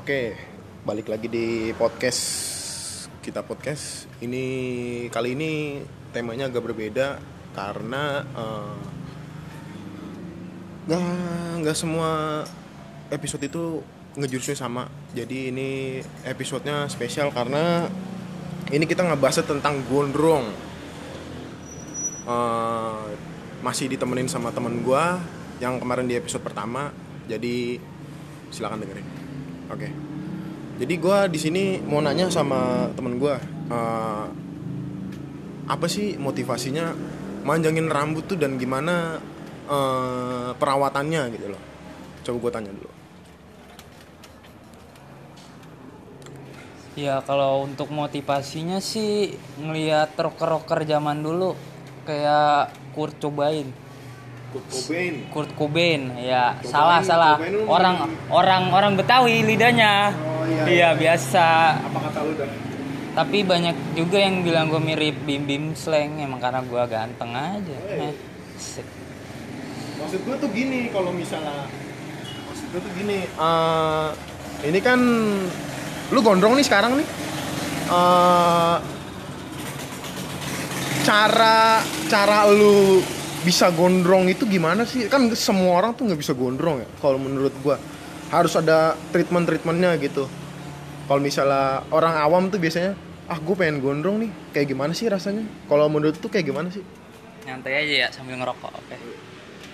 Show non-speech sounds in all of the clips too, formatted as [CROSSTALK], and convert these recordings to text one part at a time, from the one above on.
Oke, balik lagi di podcast kita podcast. Ini kali ini temanya agak berbeda karena eh, nggak nggak semua episode itu ngejurusnya sama. Jadi ini episodenya spesial karena ini kita ngebahas tentang gondrong. Eh, masih ditemenin sama temen gua yang kemarin di episode pertama. Jadi silakan dengerin. Oke. Jadi gua di sini mau nanya sama temen gua eh, apa sih motivasinya manjangin rambut tuh dan gimana eh, perawatannya gitu loh. Coba gua tanya dulu. Ya kalau untuk motivasinya sih ngelihat rocker-rocker zaman dulu kayak Kurt Cobain, Kurt Cobain. Kurt Cobain ya Cobain, salah salah Cobain lu orang orang orang Betawi lidahnya Oh, iya, iya biasa Apa kata lu dah? tapi banyak juga yang bilang gue mirip Bim Bim Slang emang karena gue ganteng aja Oh, iya. Eh, sik. Maksud gue tuh gini kalau misalnya maksud gue tuh gini eh, ini kan lu gondrong nih sekarang nih Eh, cara cara lu bisa gondrong itu gimana sih? Kan semua orang tuh nggak bisa gondrong ya kalau menurut gua. Harus ada treatment treatmentnya gitu. Kalau misalnya orang awam tuh biasanya ah gue pengen gondrong nih. Kayak gimana sih rasanya? Kalau menurut tuh kayak gimana sih? Nyantai aja ya sambil ngerokok oke.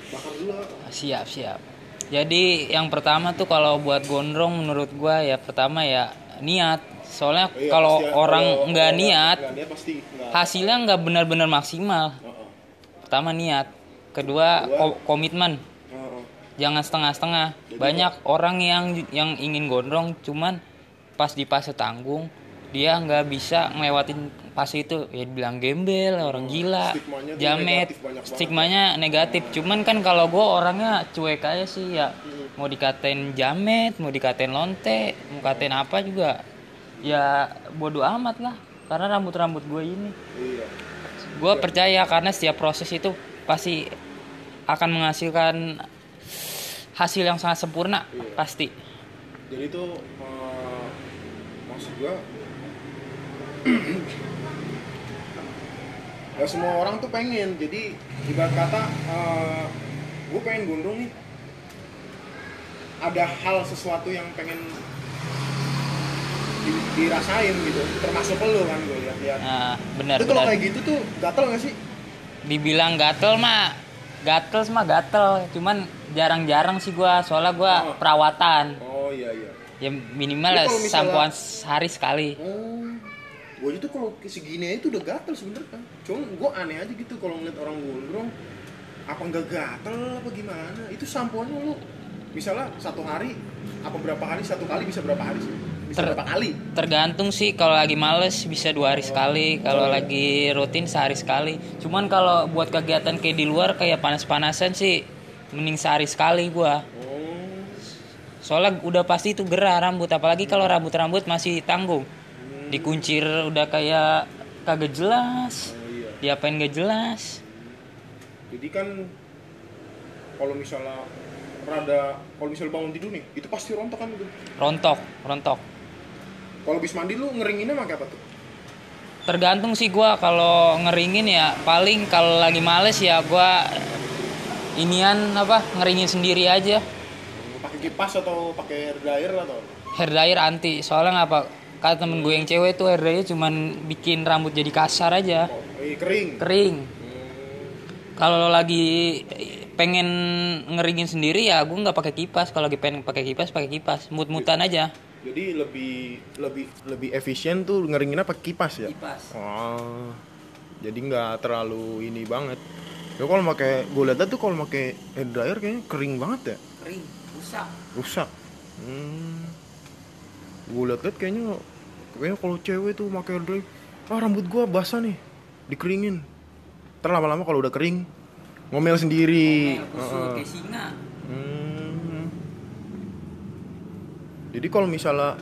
Bakar dulu. Siap siap. Jadi yang pertama tuh kalau buat gondrong menurut gua ya pertama ya niat. Soalnya Iya, kalau pasti- orang nggak niat niat pasti nggak hasilnya nggak benar-benar maksimal pertama niat kedua Kedua. ko- komitmen. Heeh. jangan setengah-setengah. Banyak orang yang yang ingin gondrong cuman pas di fase tanggung dia nggak bisa ngelewatin fase itu. Ya dibilang gembel orang gila stigmanya tuh jamet. negatif banget. stigmanya negatif. Cuman kan kalau gue orangnya cuek aja sih ya. Hmm. mau dikatain jamet mau dikatain lonte mau dikatain apa juga ya bodoh amat lah. Karena rambut-rambut gue ini. Iya gue percaya karena setiap proses itu pasti akan menghasilkan hasil yang sangat sempurna Iya. pasti. Jadi itu eh, maksud gua [CLEARS THROAT] ya semua orang tuh pengen. Jadi ibarat kata gue pengen gondrong nih. Ada hal sesuatu yang pengen di- dirasain gitu. Termasuk lo kan gue lihat lihat. Nah, benar itu kalau kayak gitu tuh gatel gak sih? Dibilang gatel mah gatel mah gatel. Cuman jarang-jarang sih gua soalnya gua Oh. perawatan. Oh iya iya. Ya minimal ya misalnya- sampoan sehari sekali. Oh, gue itu kalau segini itu udah gatel sebenernya kan. Cuma gue aneh aja gitu kalau ngeliat orang gondrong, apa nggak gatel apa gimana? Itu sampoannya lu, misalnya satu hari, apa berapa hari? Satu kali bisa berapa hari sih? Bisa Ter- berapa kali? tergantung sih kalau lagi males bisa dua hari sekali kalau lagi rutin sehari sekali. Cuman kalau buat kegiatan kayak di luar kayak panas-panasan sih mending sehari sekali gua. Oh, soalnya udah pasti itu gerah rambut apalagi kalau rambut-rambut masih tanggung. Dikuncir udah kayak kagak jelas oh iya. diapain gak jelas. Jadi kan kalau misalnya rada, kalau misalnya bangun tidur nih, itu pasti rontok kan? Itu. rontok rontok Kalau habis mandi lu ngeringinnya pakai apa tuh? tergantung sih gua. Kalau ngeringin ya paling kalau lagi males ya gua inian apa ngeringin sendiri aja. Pakai kipas atau pakai hair dryer atau? hair dryer anti. Soalnya ngapa? Kata temen gue yang cewek tuh hair dryer cuman bikin rambut jadi kasar aja. Oh, eh, kering. kering. Hmm. kalau lagi pengen ngeringin sendiri ya gue nggak pakai kipas. Kalau lagi pengen pakai kipas pakai kipas. Mut-mutan aja Jadi lebih lebih lebih efisien tuh ngeringinnya pakai kipas ya. kipas Oh. Jadi nggak terlalu ini banget. Ya kalau pakai gue lihat tuh kalau pakai hair dryer kayaknya kering banget ya. kering rusak Rusak. Hmm. Gue lihat-lihat kayaknya kayaknya kalau cewek tuh pakai hair dryer, ah rambut gua basah nih, dikeringin. Ntar lama-lama kalau udah kering ngomel sendiri. Heeh. kayak singa Hmm. Jadi kalau misalnya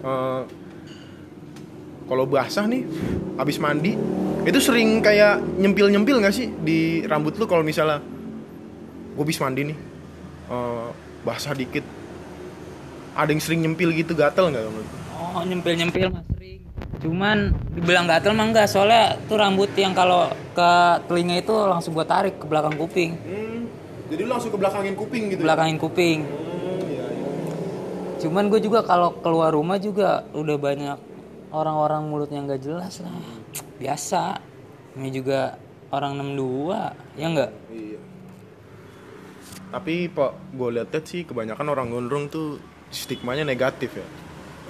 eh, kalau basah nih, habis mandi, itu sering kayak nyempil-nyempil nggak sih di rambut lu kalau misalnya gue habis mandi nih, eh, basah dikit, ada yang sering nyempil gitu gatel nggak lu? Oh nyempil nyempil mas sering. Cuman dibilang gatel mah enggak soalnya tuh rambut yang kalau ke telinga itu langsung gua tarik ke belakang kuping, Hmm, jadi lu langsung ke belakangin kuping gitu. ya? belakangin kuping. Hmm, iya, iya. Cuman gue juga kalau keluar rumah juga udah banyak orang-orang mulutnya nggak jelas lah. Biasa. Ini juga orang 62 ya enggak? Iya. Tapi pak, gue liat sih kebanyakan orang gondrong tuh stigmanya negatif ya.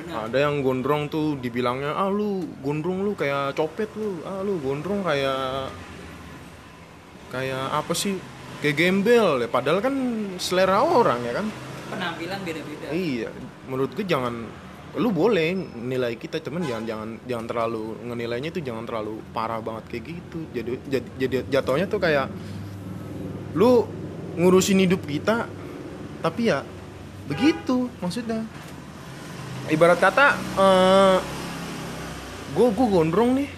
Ada yang gondrong tuh dibilangnya, ah lu gondrong lu kayak copet lu, ah lu gondrong kayak kayak apa sih? Kayak gembel ya. Padahal kan selera orang ya kan. Penampilan beda-beda. Iya, menurut gue jangan lu boleh nilai kita cuman jangan jangan jangan terlalu ngenilainya itu jangan terlalu parah banget kayak gitu. Jadi jadi, jadi jatuhnya tuh kayak lu ngurusin hidup kita tapi ya begitu maksudnya. Ibarat kata eh gue gue gondrong nih.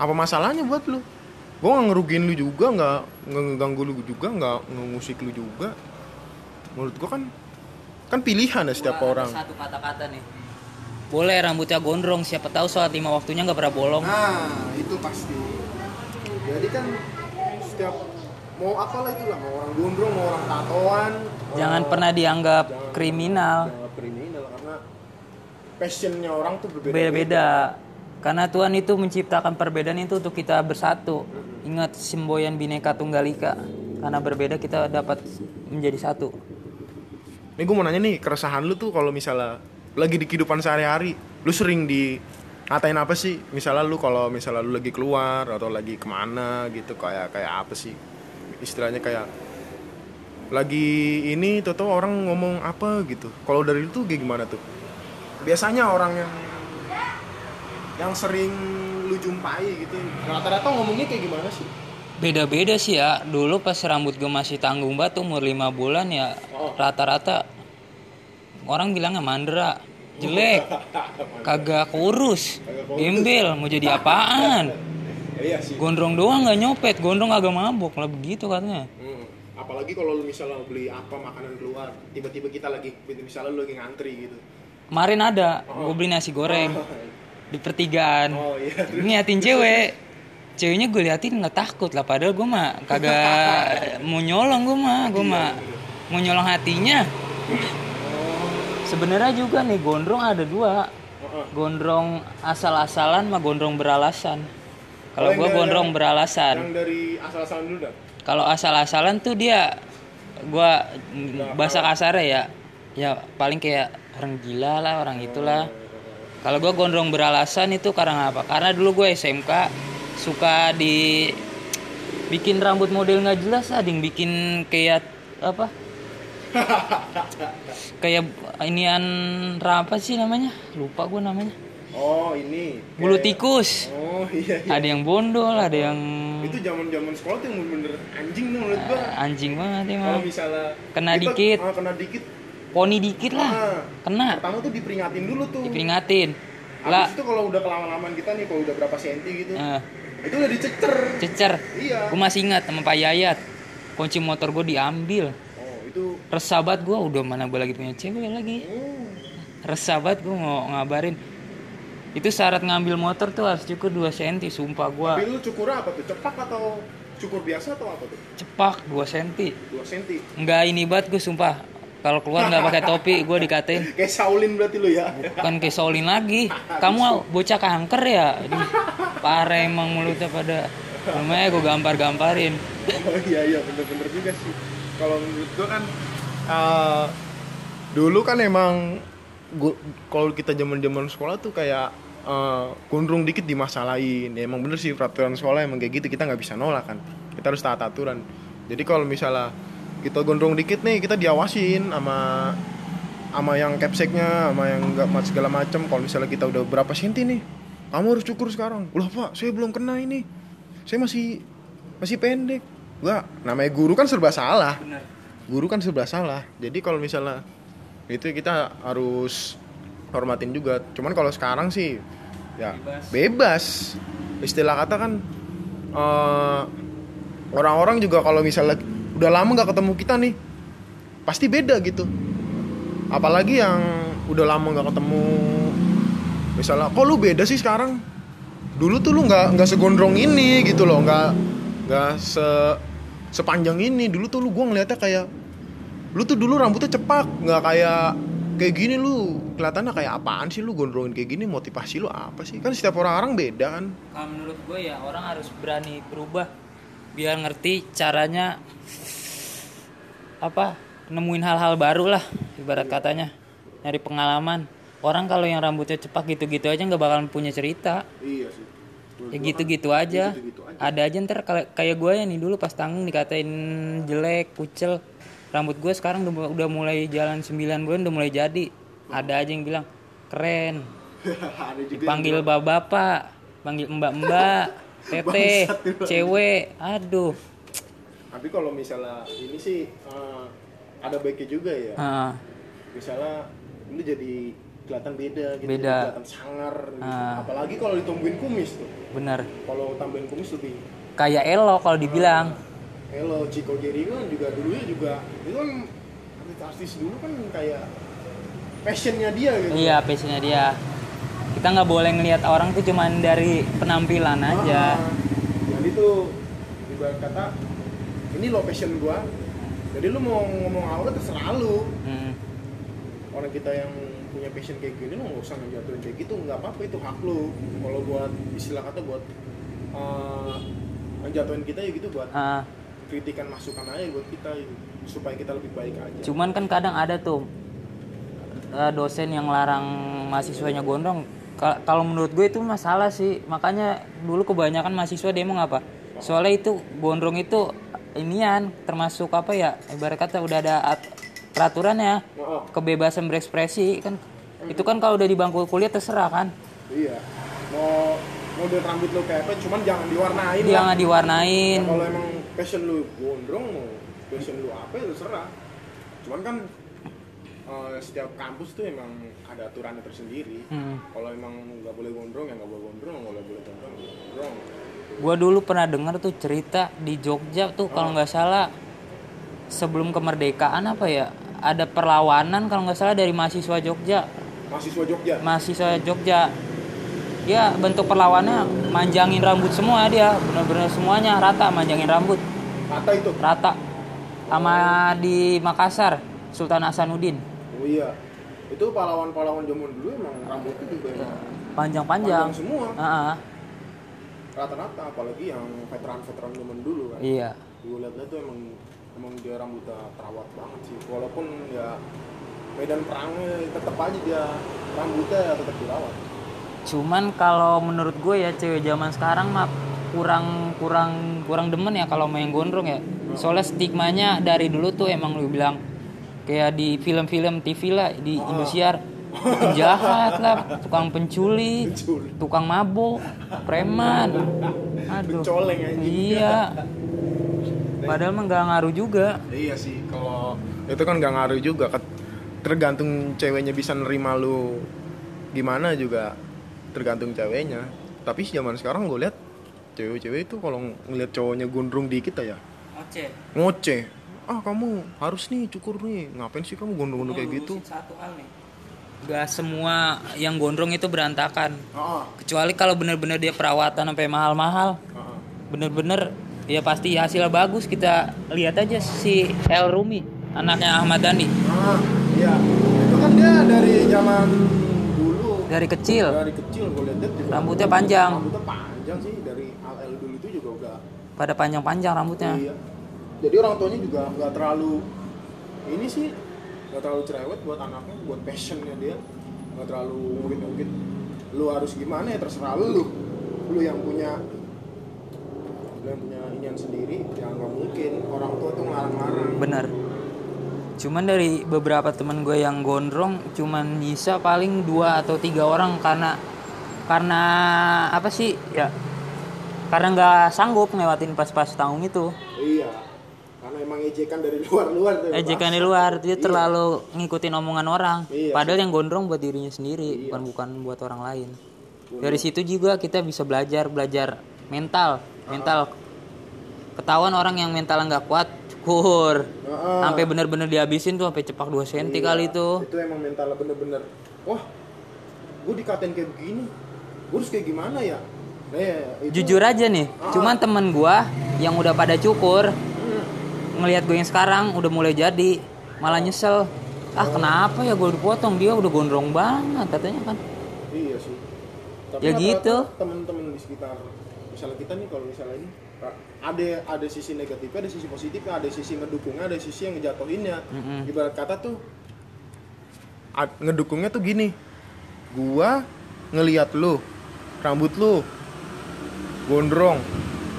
Apa masalahnya buat lu? Gue nggak ngerugiin lu juga, nggak ngeganggu lu juga, nggak ngusik lu juga menurut gua kan kan pilihan ya setiap Gua ada orang Satu kata-kata nih. Boleh rambutnya gondrong, siapa tahu sholat lima waktunya nggak pernah bolong. nah itu pasti jadi kan setiap mau apalah itulah mau orang gondrong mau orang tatoan Jangan mau- pernah dianggap jangan- kriminal. jangan kriminal karena passionnya orang tuh berbeda Beda-beda. Karena Tuhan itu menciptakan perbedaan itu untuk kita bersatu. Ingat semboyan bineka tunggal ika. Karena berbeda kita dapat menjadi satu. Nih gue mau nanya nih keresahan lu tuh kalau misalnya lagi di kehidupan sehari-hari, lu sering di ngatain apa sih? Misalnya lu kalau misalnya lu lagi keluar atau lagi ke mana gitu kayak kayak apa sih? Istilahnya kayak lagi ini tuh tuh orang ngomong apa gitu. Kalau dari tuh kayak gimana tuh? Biasanya orang yang yang sering lu jumpai gitu, rata-rata ngomongnya kayak gimana sih? Beda-beda sih ya. Dulu pas rambut gue masih tanggung banget umur 5 bulan ya Oh. rata-rata orang bilangnya mandra, jelek, kagak kurus, gembel, mau jadi apaan? Iya sih. Gondrong doang nggak nyopet, gondrong agak mabuk lah begitu katanya. Hmm, apalagi kalau lu misalnya beli apa makanan keluar, tiba-tiba kita lagi misalnya lu lagi ngantri gitu. Kemarin ada, gue beli nasi goreng di pertigaan. Oh iya. Ngeliatin cewek, ceweknya gue liatin nggak takut lah. Padahal gue mah kagak [LAUGHS] mau nyolong gue mah, gue mah mau nyolong hatinya. Sebenarnya juga nih gondrong ada dua, gondrong asal-asalan sama gondrong beralasan. Kalau yang gue gondrong beralasan. Yang dari asal-asalan dulu dah. Kalau asal-asalan tuh dia gua bahasa kasarnya ya ya paling kayak orang gila lah orang itulah. Kalau gua gondrong beralasan itu karena apa? Karena dulu gue SMK suka di bikin rambut model nggak jelas ada yang bikin kayak apa? [LAUGHS] kayak inian apa sih namanya? Lupa gua namanya. Oh ini. Bulu Kayak- tikus. Oh iya. iya. Ada yang bondol, ada yang Itu zaman-zaman sekolah tuh yang bener-bener anjing tuh menurut gua. anjing banget Kalau emang. misalnya Kena kita- dikit. ah, kena dikit. Poni dikit lah. Ah, Kena. pertama tuh diperingatin dulu tuh. diperingatin lah itu kalau udah kelamaan kita nih, kalau udah berapa senti gitu, eh, itu udah dicecer. cecer Iya. gue masih ingat sama Pak Yayat kunci motor gue diambil Oh itu. resah banget gue udah mana gue lagi punya cewek lagi Oh. resah banget gue mau ngabarin itu syarat ngambil motor tuh harus cukur 2 cm sumpah Tapi gue lu cukurnya apa tuh? Cepak atau cukur biasa atau apa tuh? cepak 2 cm 2 senti. nggak ini banget gue sumpah kalau keluar nggak pakai topi gue dikatain Kayak Shaolin berarti lu ya. bukan kayak Shaolin lagi kamu bocah kanker ya parah emang mulutnya pada namanya gue gampar-gamparin Oh iya iya bener-bener juga sih. Kalau menurut gua kan eh, dulu kan emang kalau kita zaman-zaman sekolah tuh kayak eh, gondrong dikit dimasalahin. Ya, emang bener sih peraturan sekolah emang kayak gitu kita nggak bisa nolak kan. Kita harus taat aturan. Jadi kalau misalnya kita gondrong dikit nih kita diawasin sama sama yang capseknya sama yang nggak segala macam kalau misalnya kita udah berapa senti nih kamu harus cukur sekarang. Ulah pak saya belum kena ini. Saya masih masih pendek. Gua namanya guru kan serba salah. Guru kan serba salah. Jadi kalau misalnya itu kita harus hormatin juga. Cuman kalau sekarang sih ya bebas, istilah kata kan eh, orang-orang juga kalau misalnya udah lama nggak ketemu kita nih. Pasti beda gitu. Apalagi yang udah lama nggak ketemu. Misalnya kok lu beda sih sekarang? Dulu tuh lu nggak nggak segondrong ini gitu loh. Nggak nggak se sepanjang ini. Dulu tuh lu gua ngeliatnya kayak lu tuh dulu rambutnya cepak. Nggak kayak kayak gini lu. Kelihatannya kayak apaan sih lu gondrongin kayak gini? Motivasi lu apa sih? Kan setiap orang-orang beda kan. Kalau menurut gue ya orang harus berani berubah biar ngerti caranya apa nemuin hal-hal baru lah ibarat katanya. Nyari pengalaman. Orang kalau yang rambutnya cepak gitu-gitu aja nggak bakalan punya cerita. Iya sih. Ya gitu-gitu aja. gitu-gitu aja. ada aja ntar kayak gue ya nih dulu pas tanggung dikatain jelek kucel rambut gue sekarang udah, udah mulai jalan 9 bulan udah mulai jadi. Ada aja yang bilang keren. [LAUGHS] Ada juga panggil bapak-bapak panggil mbak-mbak itu. cewek aduh. Tapi kalau misalnya ini sih eh, ada baiknya juga ya. Ah, misalnya lu jadi kelihatan beda gitu Beda. jadi kelihatan sangar gitu. Apalagi kalau ditumbuhin kumis tuh. Bener. Kalau tambahin kumis lebih kayak elo kalau dibilang. Hello Chico Jericho kan juga dulunya juga itu kan artis-artis dulu kan kayak passionnya dia gitu. Iya passionnya dia kita nggak boleh ngelihat orang tuh cuman dari penampilan aja. Ah, jadi tuh ibarat kata ini lo passion gua. Jadi lu mau ngomong apa terserah lu Hmm, orang kita yang punya passion kayak gini lo nggak usah ngejatuhin kayak gitu. Nggak apa-apa itu hak lu. Kalau buat istilah kata buat uh, ngejatuhin kita ya gitu buat ah. kritikan masukan aja buat kita gitu. supaya kita lebih baik aja. Cuman kan kadang ada tuh eh, dosen yang larang mahasiswanya gondrong kalau menurut gue itu masalah sih. Makanya dulu kebanyakan mahasiswa demo ngapa soalnya itu gondrong itu inian termasuk apa ya? Ibarat kata udah ada at- peraturannya Oh, kebebasan berekspresi kan. Itu kan kalau udah di bangku kuliah terserah kan? Iya. Mau model rambut lu kayak apa cuman jangan diwarnain dia lah diwarnain. Nah, kalau emang passion lu gondrong mau passion lu apa ya terserah. Cuman kan eh, setiap kampus tuh emang ada aturannya tersendiri. Hmm. kalau emang nggak boleh gondrong ya nggak boleh gondrong. Nggak boleh gondrong ya gondrong. Gua dulu pernah dengar tuh cerita di Jogja tuh kalau nggak salah sebelum kemerdekaan apa ya ada perlawanan kalau nggak salah dari mahasiswa Jogja. Mahasiswa Jogja? Mahasiswa Jogja. Dia bentuk perlawannya manjangin rambut semua dia. Bener-bener semuanya rata manjangin rambut. Kata itu? Rata. Sama di Makassar Sultan Hasanuddin oh iya. Itu pahlawan-pahlawan zaman dulu emang rambutnya juga emang panjang-panjang. panjang semua. Ah. rata-rata apalagi yang veteran-veteran zaman dulu kan. Iya. Gue liat tuh emang emang dia rambutnya terawat banget sih. Walaupun ya medan perangnya tetap aja dia rambutnya tetap dirawat. Cuman kalau menurut gue ya cewek zaman sekarang mah kurang kurang kurang demen ya kalau main gondrong ya. Soalnya stigmanya dari dulu tuh emang lu bilang kayak di film-film TV lah di Indosiar penjahat [LAUGHS] lah, tukang penculik, Penculik. tukang mabuk, preman. Aduh. Pencoleng anjing. Iya. Padahal mah nggak ngaruh juga. iya sih kalau itu kan gak ngaruh juga tergantung ceweknya bisa nerima lu gimana juga tergantung ceweknya tapi zaman sekarang gue lihat cewek-cewek itu kalau ngeliat cowoknya gondrong dikit aja Oke. ngoceh ah kamu harus nih cukur nih. Ngapain sih kamu gondrong-gondrong kayak gitu? Satu hal nih. Gak semua yang gondrong itu berantakan. ah. Kecuali kalau bener-bener dia perawatan sampai mahal-mahal. Ah, bener-bener ya pasti hasilnya bagus. Kita lihat aja si El Rumi anaknya Ahmad Dhani. Ah iya. Itu kan dia dari zaman dulu. Dari kecil. Dari kecil gue lihat dia Rambutnya panjang. rambutnya panjang sih. Dari al dulu itu juga udah pada panjang-panjang rambutnya. Iya jadi orang tuanya juga nggak terlalu ini sih nggak terlalu cerewet buat anaknya buat passionnya dia. Nggak terlalu ngungkit-ngungkit lu harus gimana ya terserah lu. Lu yang punya lu yang punya inian sendiri ya nggak mungkin. Orang tua tuh ngarang-ngarang bener cuman dari beberapa temen gue yang gondrong cuman bisa paling dua atau tiga orang karena karena apa sih? Ya karena nggak sanggup ngelewatin pas-pas tanggung itu. Iya emang ejekan dari [LAUGHS] luar-luar tuh. Ejekan di Bangsa. luar dia Iya. terlalu ngikutin omongan orang. Iya. padahal yang gondrong buat dirinya sendiri bukan bukan buat orang lain. Dari situ juga kita bisa belajar belajar mental. Mental. Ketahuan orang yang mental nggak kuat cukur. Heeh. sampai bener-bener dihabisin tuh sampai cepak 2 cm Iya, kali tuh. Itu emang mentalnya bener-bener. Wah gue dikatain kayak begini. Gue harus kayak gimana ya? Ya, itu, jujur aja nih cuman temen gua yang udah pada cukur ngelihat gue yang sekarang udah mulai jadi. Malah nyesel. Ah kenapa ya gue dipotong? Dia udah gondrong banget katanya kan. Iya sih. Ya gitu. temen-temen di sekitar misalnya kita nih kalau misalnya ini ada ada sisi negatifnya ada sisi positifnya ada sisi ngedukungnya ada sisi yang ngejatuhinnya Mm-mm. ibarat kata tuh ngedukungnya tuh gini. Gua ngelihat lu rambut lu gondrong.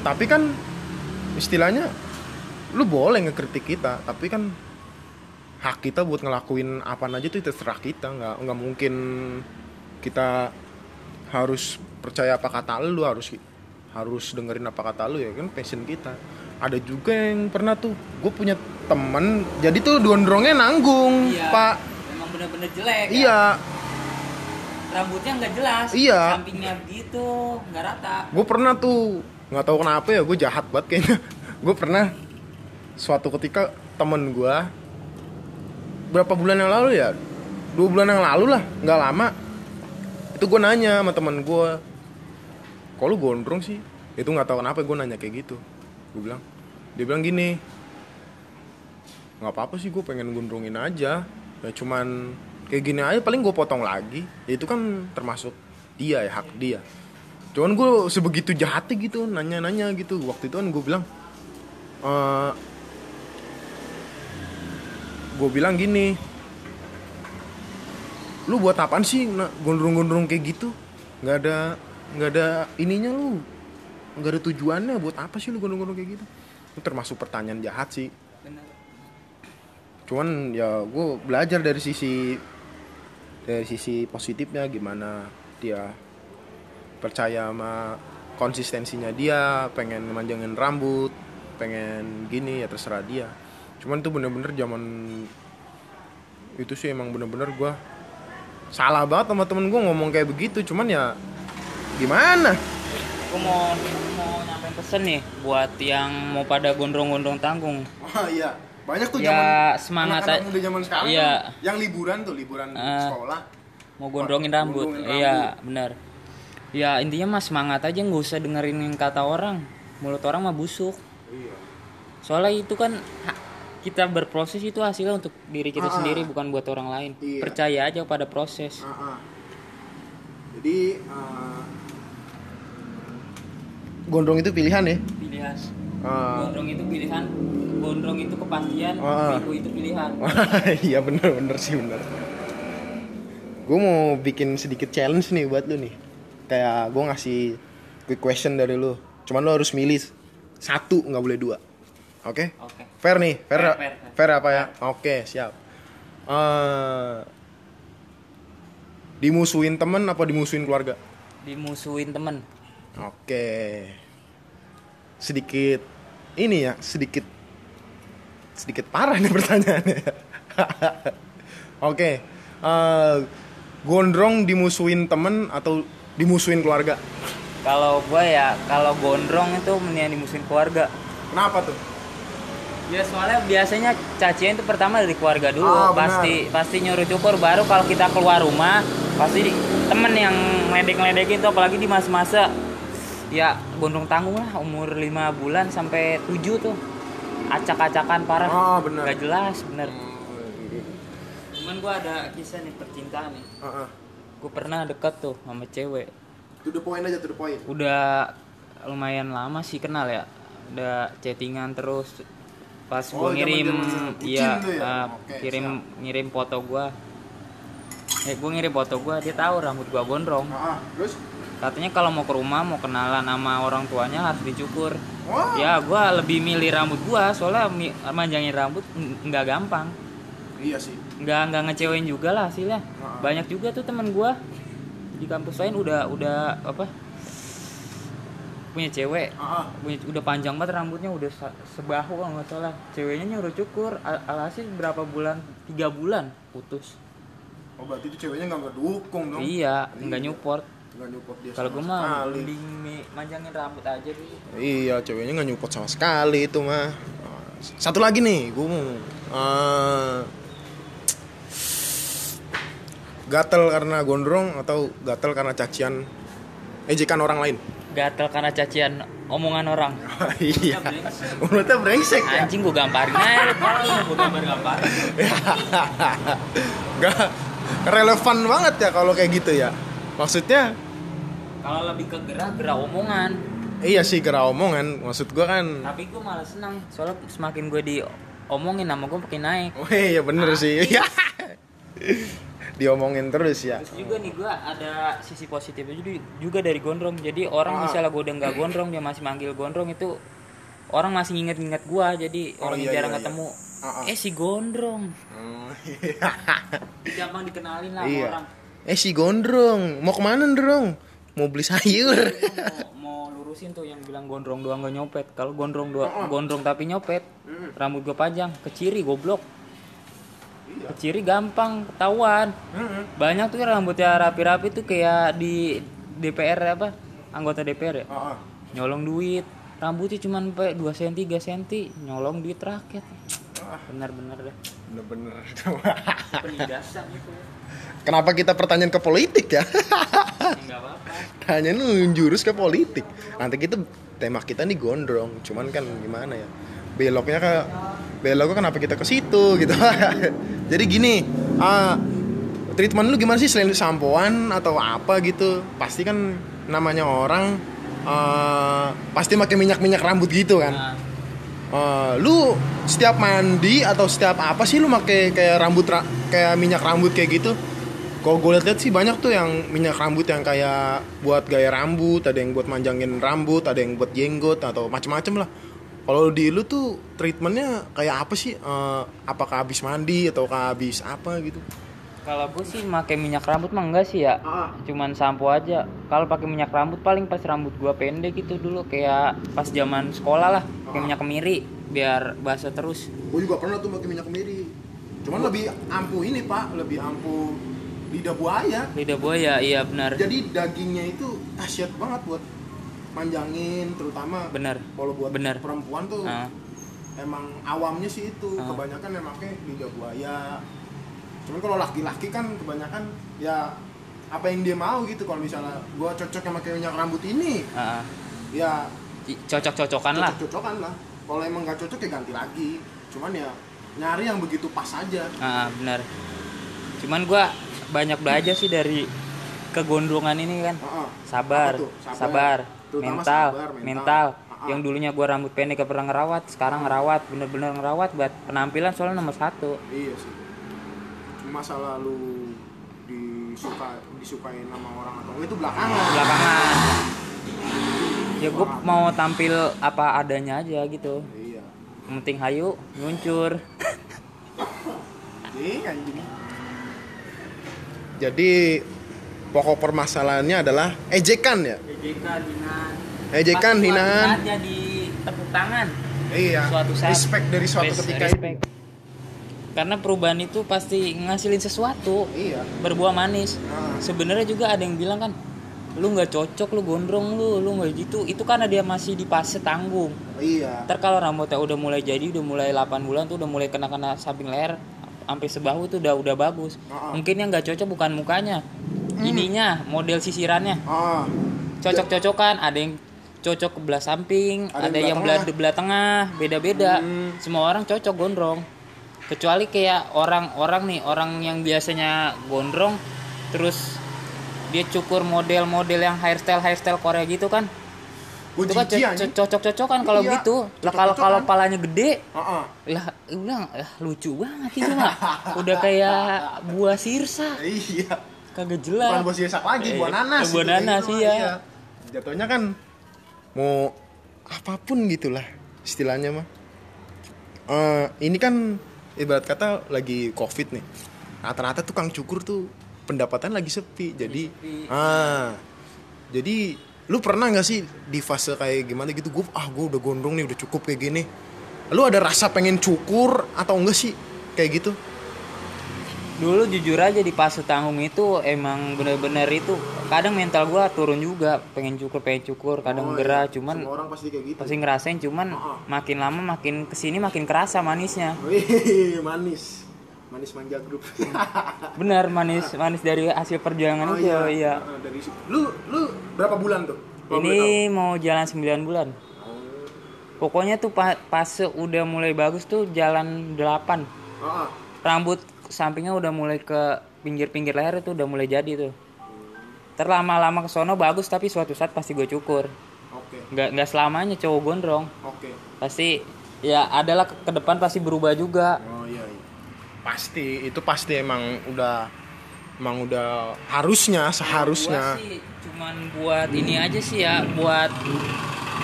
Tapi kan istilahnya lu boleh ngekritik kita tapi kan hak kita buat ngelakuin apa aja tuh terserah kita. Nggak nggak mungkin kita harus percaya apa kata lu harus harus dengerin apa kata lu ya kan? Passion kita. Ada juga yang pernah tuh gue punya temen jadi tuh gondrongnya nanggung pak. Emang bener-bener jelek iya. rambutnya nggak jelas Iya. sampingnya begitu nggak rata. Gue pernah tuh nggak tahu kenapa ya gue jahat banget kayaknya. [LAUGHS] Gue pernah suatu ketika temen gue berapa bulan yang lalu ya? Dua bulan yang lalu lah nggak lama. Itu gue nanya sama temen gue kok lu gondrong sih? Itu nggak tahu kenapa gue nanya kayak gitu. Gue bilang dia bilang gini nggak apa-apa sih gue pengen gondrongin aja. Ya cuman kayak gini aja paling gue potong lagi. Ya itu kan termasuk dia ya hak dia. Cuman gue sebegitu jahatnya gitu nanya-nanya gitu. Waktu itu kan gue bilang eh gue bilang gini lu buat apaan sih gondrong-gondrong kayak gitu? Nggak ada nggak ada ininya lu. Nggak ada tujuannya buat apa sih lu gondrong-gondrong kayak gitu? Itu termasuk pertanyaan jahat sih. Cuman ya gue belajar dari sisi dari sisi positifnya gimana dia percaya sama konsistensinya dia pengen manjangin rambut pengen gini ya terserah dia cuman itu bener-bener zaman itu sih emang bener-bener gue salah banget sama temen gue ngomong kayak begitu. Cuman ya gimana? Gue mau mau nyampein pesen nih buat yang mau pada gondrong-gondrong tanggung. Wah iya. Banyak tuh Ya, zaman semangat anak-anak aja. muda zaman sekarang Iya. tuh, yang liburan tuh liburan Eh. sekolah. mau gondrongin Wah, rambut. gondrongin iya benar ya intinya mah semangat aja nggak usah dengerin yang kata orang. Mulut orang mah busuk. Iya. Soalnya itu kan kita berproses itu hasilnya untuk diri kita Ah, ah. sendiri bukan buat orang lain. Iya. percaya aja pada proses. Ah, ah. jadi ah, gondrong itu pilihan ya? Pilihan. Ah. gondrong itu pilihan. Gondrong itu kepastian. Ah. itu pilihan. [LAUGHS] Iya bener bener sih bener. Gue mau bikin sedikit challenge nih buat lu nih. Kayak gue ngasih quick question dari lu. Cuman lu harus milih satu nggak boleh dua oke? Oke. Fair nih fair Fair, fair, fair, fair. apa ya? Oke siap. Eh, dimusuhin temen apa dimusuhin keluarga? Dimusuhin temen. Oke. Sedikit ini ya sedikit sedikit parah nih pertanyaannya. [LAUGHS] Oke. Eh, gondrong dimusuhin temen atau dimusuhin keluarga? Kalau gue ya kalau gondrong itu mendingan dimusuhin keluarga. Kenapa tuh Ya soalnya biasanya cacian itu pertama dari keluarga dulu benar. pasti pasti nyuruh cukur. Baru kalau kita keluar rumah pasti di- temen yang ngeledek-ngeledekin tuh apalagi di masa-masa ya gondrong tanggung lah umur 5 bulan sampai 7 tuh. Acak-acakan parah. Ah, benar. Gak jelas bener cuman gua ada kisah nih percintaan nih. Heeh. gue pernah deket tuh sama cewek. To the point aja to the point. Udah lumayan lama sih kenal ya. Udah chattingan terus pas Oh, gua ngirim iya ya? uh, Oke, kirim ngirim foto gua. Eh gua ngirim foto gua dia tahu rambut gua gondrong. Ah, terus? Katanya kalau mau ke rumah mau kenalan sama orang tuanya harus dicukur. Wah. ya gua lebih milih rambut gua soalnya manjangin rambut nggak gampang. Iya sih. Nggak nggak ngecewain juga lah hasilnya. Ah. banyak juga tuh temen gua. Di kampus lain udah udah apa punya cewek. Ah, ah. punya, udah panjang banget rambutnya udah sebahu kalau nggak salah. Ceweknya nyuruh cukur. Al- alhasil berapa bulan? Tiga bulan. Putus. Oh berarti itu ceweknya nggak ngedukung dong? Iya nggak nyupport. Nggak nyupport dia kalau gue mah mending manjangin rambut aja dulu. Iya, ceweknya nggak nyupport sama sekali itu mah. satu lagi nih gue mau eh, gatel karena gondrong atau gatel karena cacian ejekan orang lain gatel karena cacian omongan orang. Iya. Menurutnya brengsek ya? Anjing gue gamparin aja lu kalau gue gambar gamparin [LAUGHS] Gak relevan banget ya kalau kayak gitu ya. Maksudnya? Kalau lebih ke gerak gerak omongan. Iya sih kera omongan. Maksud gue kan tapi gue malah senang soalnya semakin gue diomongin nama gue makin naik. Oh iya bener sih [LAUGHS] diomongin terus ya Terus juga nih gue ada sisi positifnya juga, juga dari gondrong. Jadi orang Ah. misalnya gue udah nggak gondrong dia masih manggil gondrong itu orang masih nginget-nginget gue. Jadi Oh, orang iya, jarang iya, iya. ketemu. Ah, ah. Eh si gondrong. [LAUGHS] Iya. Gampang dikenalin lah iya orang. eh si gondrong mau ke mana ndrong mau beli sayur mau, mau lurusin tuh yang bilang gondrong doang gak nyopet. Kalau gondrong doang Ah, gondrong tapi nyopet, Hmm. rambut gue panjang, keciri goblok. Keciri gampang ketahuan. Banyak tuh rambutnya rapi-rapi tuh kayak di DPR apa? Anggota DPR ya. Ah. nyolong duit rambutnya cuma sampai 2 cm 3 cm nyolong duit rakyat benar-benar deh bener-bener [LAUGHS] penindasan itu kenapa kita pertanyaan ke politik ya [LAUGHS] apa-apa Tanya lu jurus ke politik. Nanti kita tema kita nih gondrong, cuman kan gimana ya? Beloknya ke beloknya kenapa kita ke situ [LAUGHS] gitu. Jadi gini, ah treatment lu gimana sih selain sampoan atau apa gitu? Pasti kan namanya orang eh, pasti pakai minyak-minyak rambut gitu kan. Eh, lu setiap mandi atau setiap apa sih lu pakai kayak rambut ra- kayak minyak rambut kayak gitu? Kalau gue liat sih banyak tuh yang minyak rambut yang kayak buat gaya rambut, ada yang buat manjangin rambut, ada yang buat jenggot atau macem-macem lah. Kalau di lu tuh treatmentnya kayak apa sih? Eh, apakah habis mandi atau habis apa gitu? kalau gue sih pakai minyak rambut mah enggak sih ya Ah. cuman sampo aja kalau pakai minyak rambut paling pas rambut gua pendek gitu dulu kayak pas zaman sekolah lah pakai minyak kemiri biar basah terus Gue juga pernah tuh pakai minyak kemiri. Cuman lebih ampuh ini pak, lebih ampuh lidah buaya. lidah buaya iya benar Jadi dagingnya itu khasiat banget buat manjangin, terutama benar kalau buat Bener. perempuan tuh Ah. emang awamnya sih itu Ah. kebanyakan pakai lidah buaya. Cuman kalau laki-laki kan kebanyakan ya apa yang dia mau gitu kalau misalnya gua cocok pakai minyak rambut ini ah. ya cocok-cocokan lah cocok-cocokan lah kalau emang nggak cocok ya ganti lagi cuman ya nyari yang begitu pas aja Ah, benar. Cuman gua banyak belajar sih dari kegondrongan ini kan. Heeh. Sabar, sabar, mental, sabar, mental. mental. Yang dulunya gua rambut pendek gak pernah ngerawat, sekarang ngerawat, bener-bener ngerawat buat penampilan soalnya nomor satu. iya sih cuma masalah lu disuka disukain sama orang atau itu belakangan Belakangan. Ya gua mau tampil apa adanya aja gitu. iya Yang penting hayu, nguncur. [LAUGHS] Iya, anjing. jadi pokok permasalahannya adalah ejekan ya Ejekan, hinaan. Ejekan, hinaan. jadi tepuk tangan. iya Suatu saat. respect dari suatu Res- ketika respect. Karena perubahan itu pasti ngasilin sesuatu, iya berbuah manis. Nah, Sebenarnya juga ada yang bilang kan, lu nggak cocok, lu gondrong lu, lu nggak gitu. Itu karena dia masih di fase tanggung. iya Ntar kalau rambutnya udah mulai jadi, udah mulai 8 bulan tuh udah mulai kena-kena samping leher, sampai sebahu tuh udah udah bagus. Ah. Mungkin yang nggak cocok bukan mukanya, ininya, model sisirannya. ah Cocok-cocokan, ada yang cocok ke belah samping, Ada ada, yang yang belah belah, belah tengah, beda-beda. Hmm. Semua orang cocok gondrong. Kecuali kayak orang-orang nih, orang yang biasanya gondrong terus dia cukur model-model yang hairstyle hairstyle Korea gitu kan. Gue Itu kan cocok-cocokan kalau Iya, gitu. Lah kalau kalau palanya gede, Heeh. lah bilang lah lucu banget itu mah. Udah kayak buah sirsa, iya kagak bukan jelas. buah sirsak lagi Eh, buah nanas buah gitu, kayak nanas, iya. jatuhnya kan mau apa pun gitulah istilahnya mah Eh, ini kan ibarat kata lagi covid nih rata-rata tukang cukur tuh pendapatan lagi sepi jadi sepi. ah jadi lu pernah nggak sih di fase kayak gimana gitu gue ah gue udah gondrong nih udah cukup kayak gini lu ada rasa pengen cukur atau enggak sih kayak gitu dulu jujur aja di fase tanggung itu emang bener-bener itu kadang mental gua turun juga pengen cukur pengen cukur kadang Oh, gerah iya. cuman Semua orang pasti kayak gitu. pasti ngerasain cuman Oh. makin lama makin ke sini makin kerasa manisnya [LAUGHS] Wih, manis. Manis manja grup. [LAUGHS] bener manis manis dari hasil perjuangan Oh, itu iya, Ah, dari lu lu berapa bulan tuh? Boleh ini mau jalan 9 bulan. Oh. pokoknya tuh pa- fase udah mulai bagus tuh jalan 8 Ah, ah. rambut sampingnya udah mulai ke pinggir-pinggir leher itu udah mulai jadi tuh terlama-lama ke sono bagus tapi suatu saat pasti gue cukur Oke. nggak nggak selamanya cowok gondrong Oke. pasti ya adalah ke, ke depan pasti berubah juga Oh iya, iya. Pasti itu pasti emang udah emang udah harusnya seharusnya. Sih cuman buat ini aja sih ya buat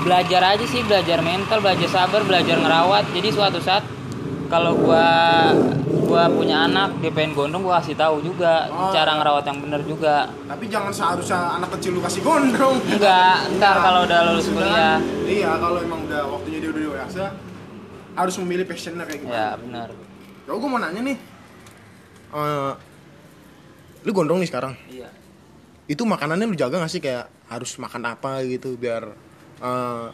belajar aja sih belajar mental belajar sabar belajar ngerawat jadi suatu saat kalau gua gua punya anak dia pengen gondrong gua kasih tahu juga Oh. cara ngerawat yang bener juga Tapi jangan seharusnya anak kecil lu kasih gondrong. enggak ntar kalau udah lulus kuliah? Iya, kalau emang udah waktunya dia udah dewasa harus memilih passionnya kayak gimana. ya benar Ya, gue mau nanya nih. Eh, lu gondrong nih sekarang. iya Itu makanannya lu jaga gak sih kayak harus makan apa gitu biar eh,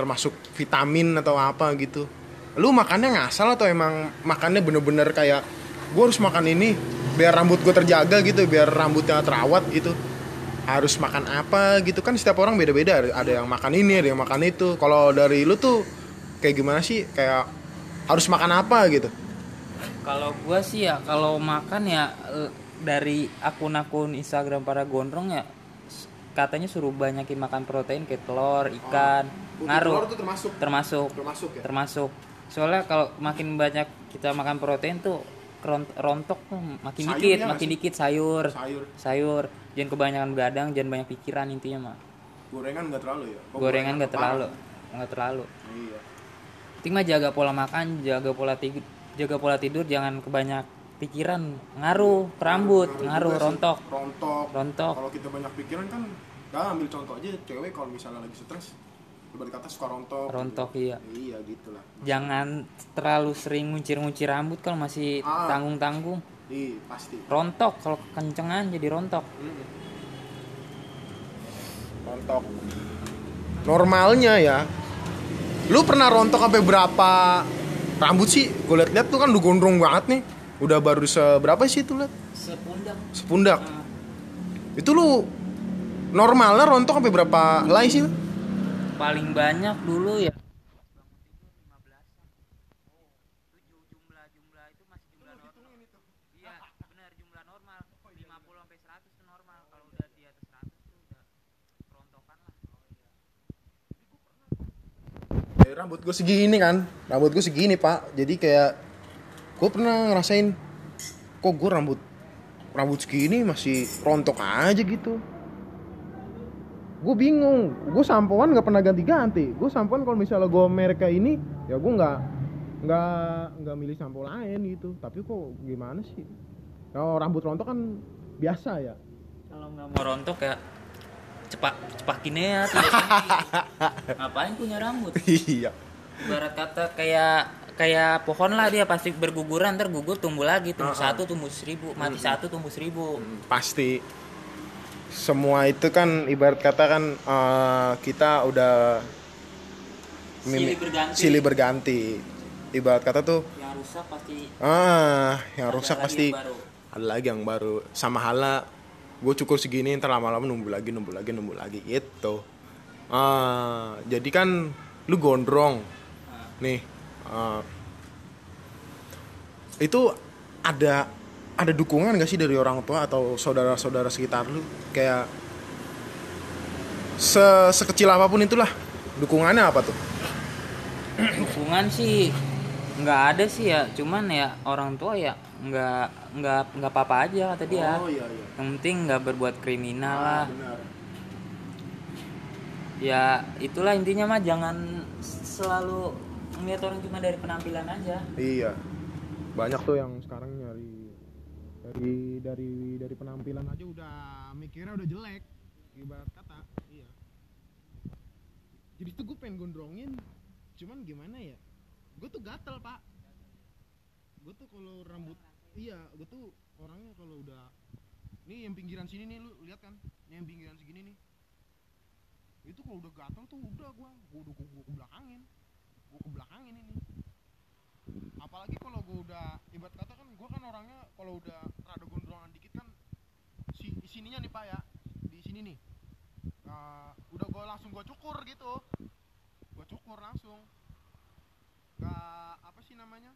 termasuk vitamin atau apa gitu. Lu makannya ngasal atau emang makannya bener-bener kayak gue harus makan ini biar rambut gue terjaga gitu, biar rambutnya terawat gitu. Harus makan apa gitu kan setiap orang beda-beda. Ada yang makan ini, ada yang makan itu. Kalau dari lu tuh kayak gimana sih? Kayak harus makan apa gitu? Kalau gua sih ya kalau makan ya eh, dari akun-akun Instagram para gondrong ya katanya suruh banyakin makan protein kayak telur ikan Putih ngaruh. telur tuh termasuk. Termasuk. Termasuk ya. termasuk. Soalnya kalau makin banyak kita makan protein tuh rontok tuh makin Sayur dikit ya makin sih? dikit sayur. Sayur. sayur. Jangan kebanyakan begadang jangan banyak pikiran intinya mah Gorengan nggak terlalu ya? Oh, gorengan nggak terlalu. Nggak terlalu. Iya. penting mah jaga pola makan jaga pola tidur jaga pola tidur jangan kebanyak pikiran ngaruh ke rambut ngaruh sih. rontok Rontok. rontok Kalau kita banyak pikiran kan, ya ambil contoh aja cewek kalau misalnya lagi stres, ibarat kata suka rontok. rontok iya Iya gitulah. jangan terlalu sering nguncir-nguncir rambut kalau masih Ah. tanggung-tanggung Iya pasti. rontok kalau kencengan jadi rontok Rontok. Normalnya ya, lu pernah rontok sampai berapa rambut sih? Gue liat-liat tuh kan lu gondrong banget nih. Udah baru seberapa sih itu liat? sepundak Sepundak. Itu lu normalnya rontok sampai berapa helai sih? paling banyak dulu ya jumlah-jumlah itu masih jumlah normal iya benar jumlah normal 50 sampai 100 itu normal kalau udah di atas 100 tuh udah rontokan lah Ya, rambut gue segini kan. Rambut gue segini pak. Jadi kayak gue pernah ngerasain kok gue rambut rambut segini masih rontok aja gitu. Gue bingung. Gue sampoan nggak pernah ganti-ganti. Gue sampoan kalau misalnya gue merek kayak ini ya gue nggak nggak nggak milih sampo lain gitu. Tapi kok gimana sih? Kalau rambut rontok kan biasa ya. Kalau nggak mau rontok ya cepak senti. [LAUGHS] ngapain punya rambut iya ibarat kata kayak kayak pohon lah dia pasti berguguran ntar gugur tumbuh lagi tumbuh Ah, ah. satu tumbuh seribu mati satu tumbuh seribu pasti semua itu kan ibarat kata kan eh, kita udah Silih berganti. silih berganti. ibarat kata tuh yang rusak pasti ah yang rusak pasti yang baru. ada lagi yang baru sama halnya gue cukur segini ntar lama-lama nunggu lagi nunggu lagi nunggu lagi gitu. Ah jadi kan lu gondrong. Nih ah. itu ada ada dukungan gak sih dari orang tua atau saudara-saudara sekitar lu? Kayak se sekecil apa pun itulah dukungannya apa tuh? Dukungan sih nggak ada sih ya cuman ya orang tua ya nggak nggak nggak apa-apa aja kata dia iya iya yang penting nggak berbuat kriminal lah benar ya itulah intinya mah jangan selalu melihat orang cuma dari penampilan aja Iya. Banyak tuh yang sekarang nyari dari dari dari penampilan aja udah mikirnya udah jelek. Ibarat kata, iya. Jadi tuh gue pengen gondrongin, cuman gimana ya? Gue tuh gatel pak. Gue tuh kalau rambut iya gue tuh orangnya kalau udah nih yang pinggiran sini nih lu lihat kan? Nih yang pinggiran segini nih. Itu kalau udah gatel tuh udah gua gua udah ke belakangin gua ke belakangin ini. Apalagi kalau gua udah ibarat kata kan gua kan orangnya kalau udah rada gondrongan dikit kan si sininya nih pak ya di sini nih. Nah, udah gua langsung gua cukur gitu. Gua cukur langsung gak apa sih namanya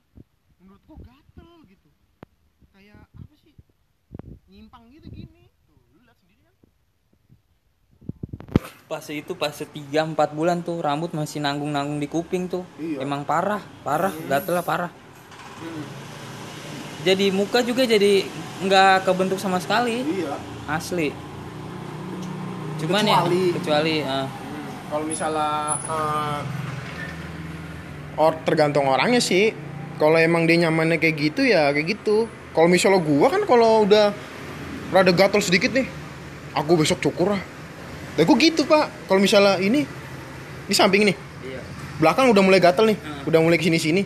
menurut gua gatel gitu. Kayak apa sih nyimpang gitu gini. Tuh lu lihat sendiri kan. Pas itu pas setiga empat bulan tuh rambut masih nanggung nanggung di kuping tuh. Iya. emang parah parah gatel lah parah. Jadi muka juga jadi nggak kebentuk sama sekali. Iya. Asli. Cuman ya Kecuali- kecuali ah. kalau misalnya eh, or tergantung orangnya sih. Kalau emang dia nyamannya kayak gitu ya kayak gitu. Kalau misalnya gua kan kalau udah rada gatel sedikit nih aku besok cukur lah dan gua gitu pak. Kalau misalnya ini di samping nih iya. Belakang udah mulai gatel nih Hmm. udah mulai ke sini sini.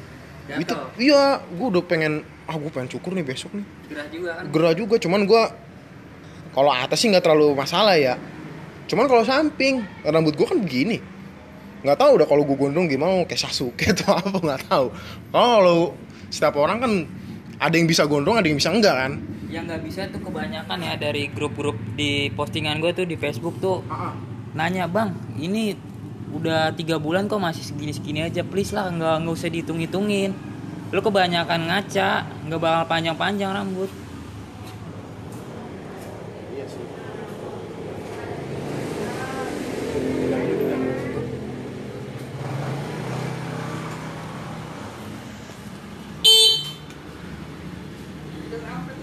Itu iya gua udah pengen ah gua pengen cukur nih besok nih. Gerah juga kan? Gerah juga cuman gua kalau atas sih nggak terlalu masalah ya. Cuman kalau samping rambut gua kan begini nggak tahu udah kalau gua gondrong gimana kayak Sasuke [LAUGHS] atau apa nggak tahu. Kalau setiap orang kan ada yang bisa gondrong ada yang bisa enggak kan? Yang nggak bisa tuh kebanyakan ya dari grup-grup di postingan gue tuh di Facebook tuh nanya bang ini udah tiga bulan kok masih segini-segini aja please lah nggak nggak usah dihitung-hitungin. Lu kebanyakan ngaca nggak bakal panjang-panjang rambut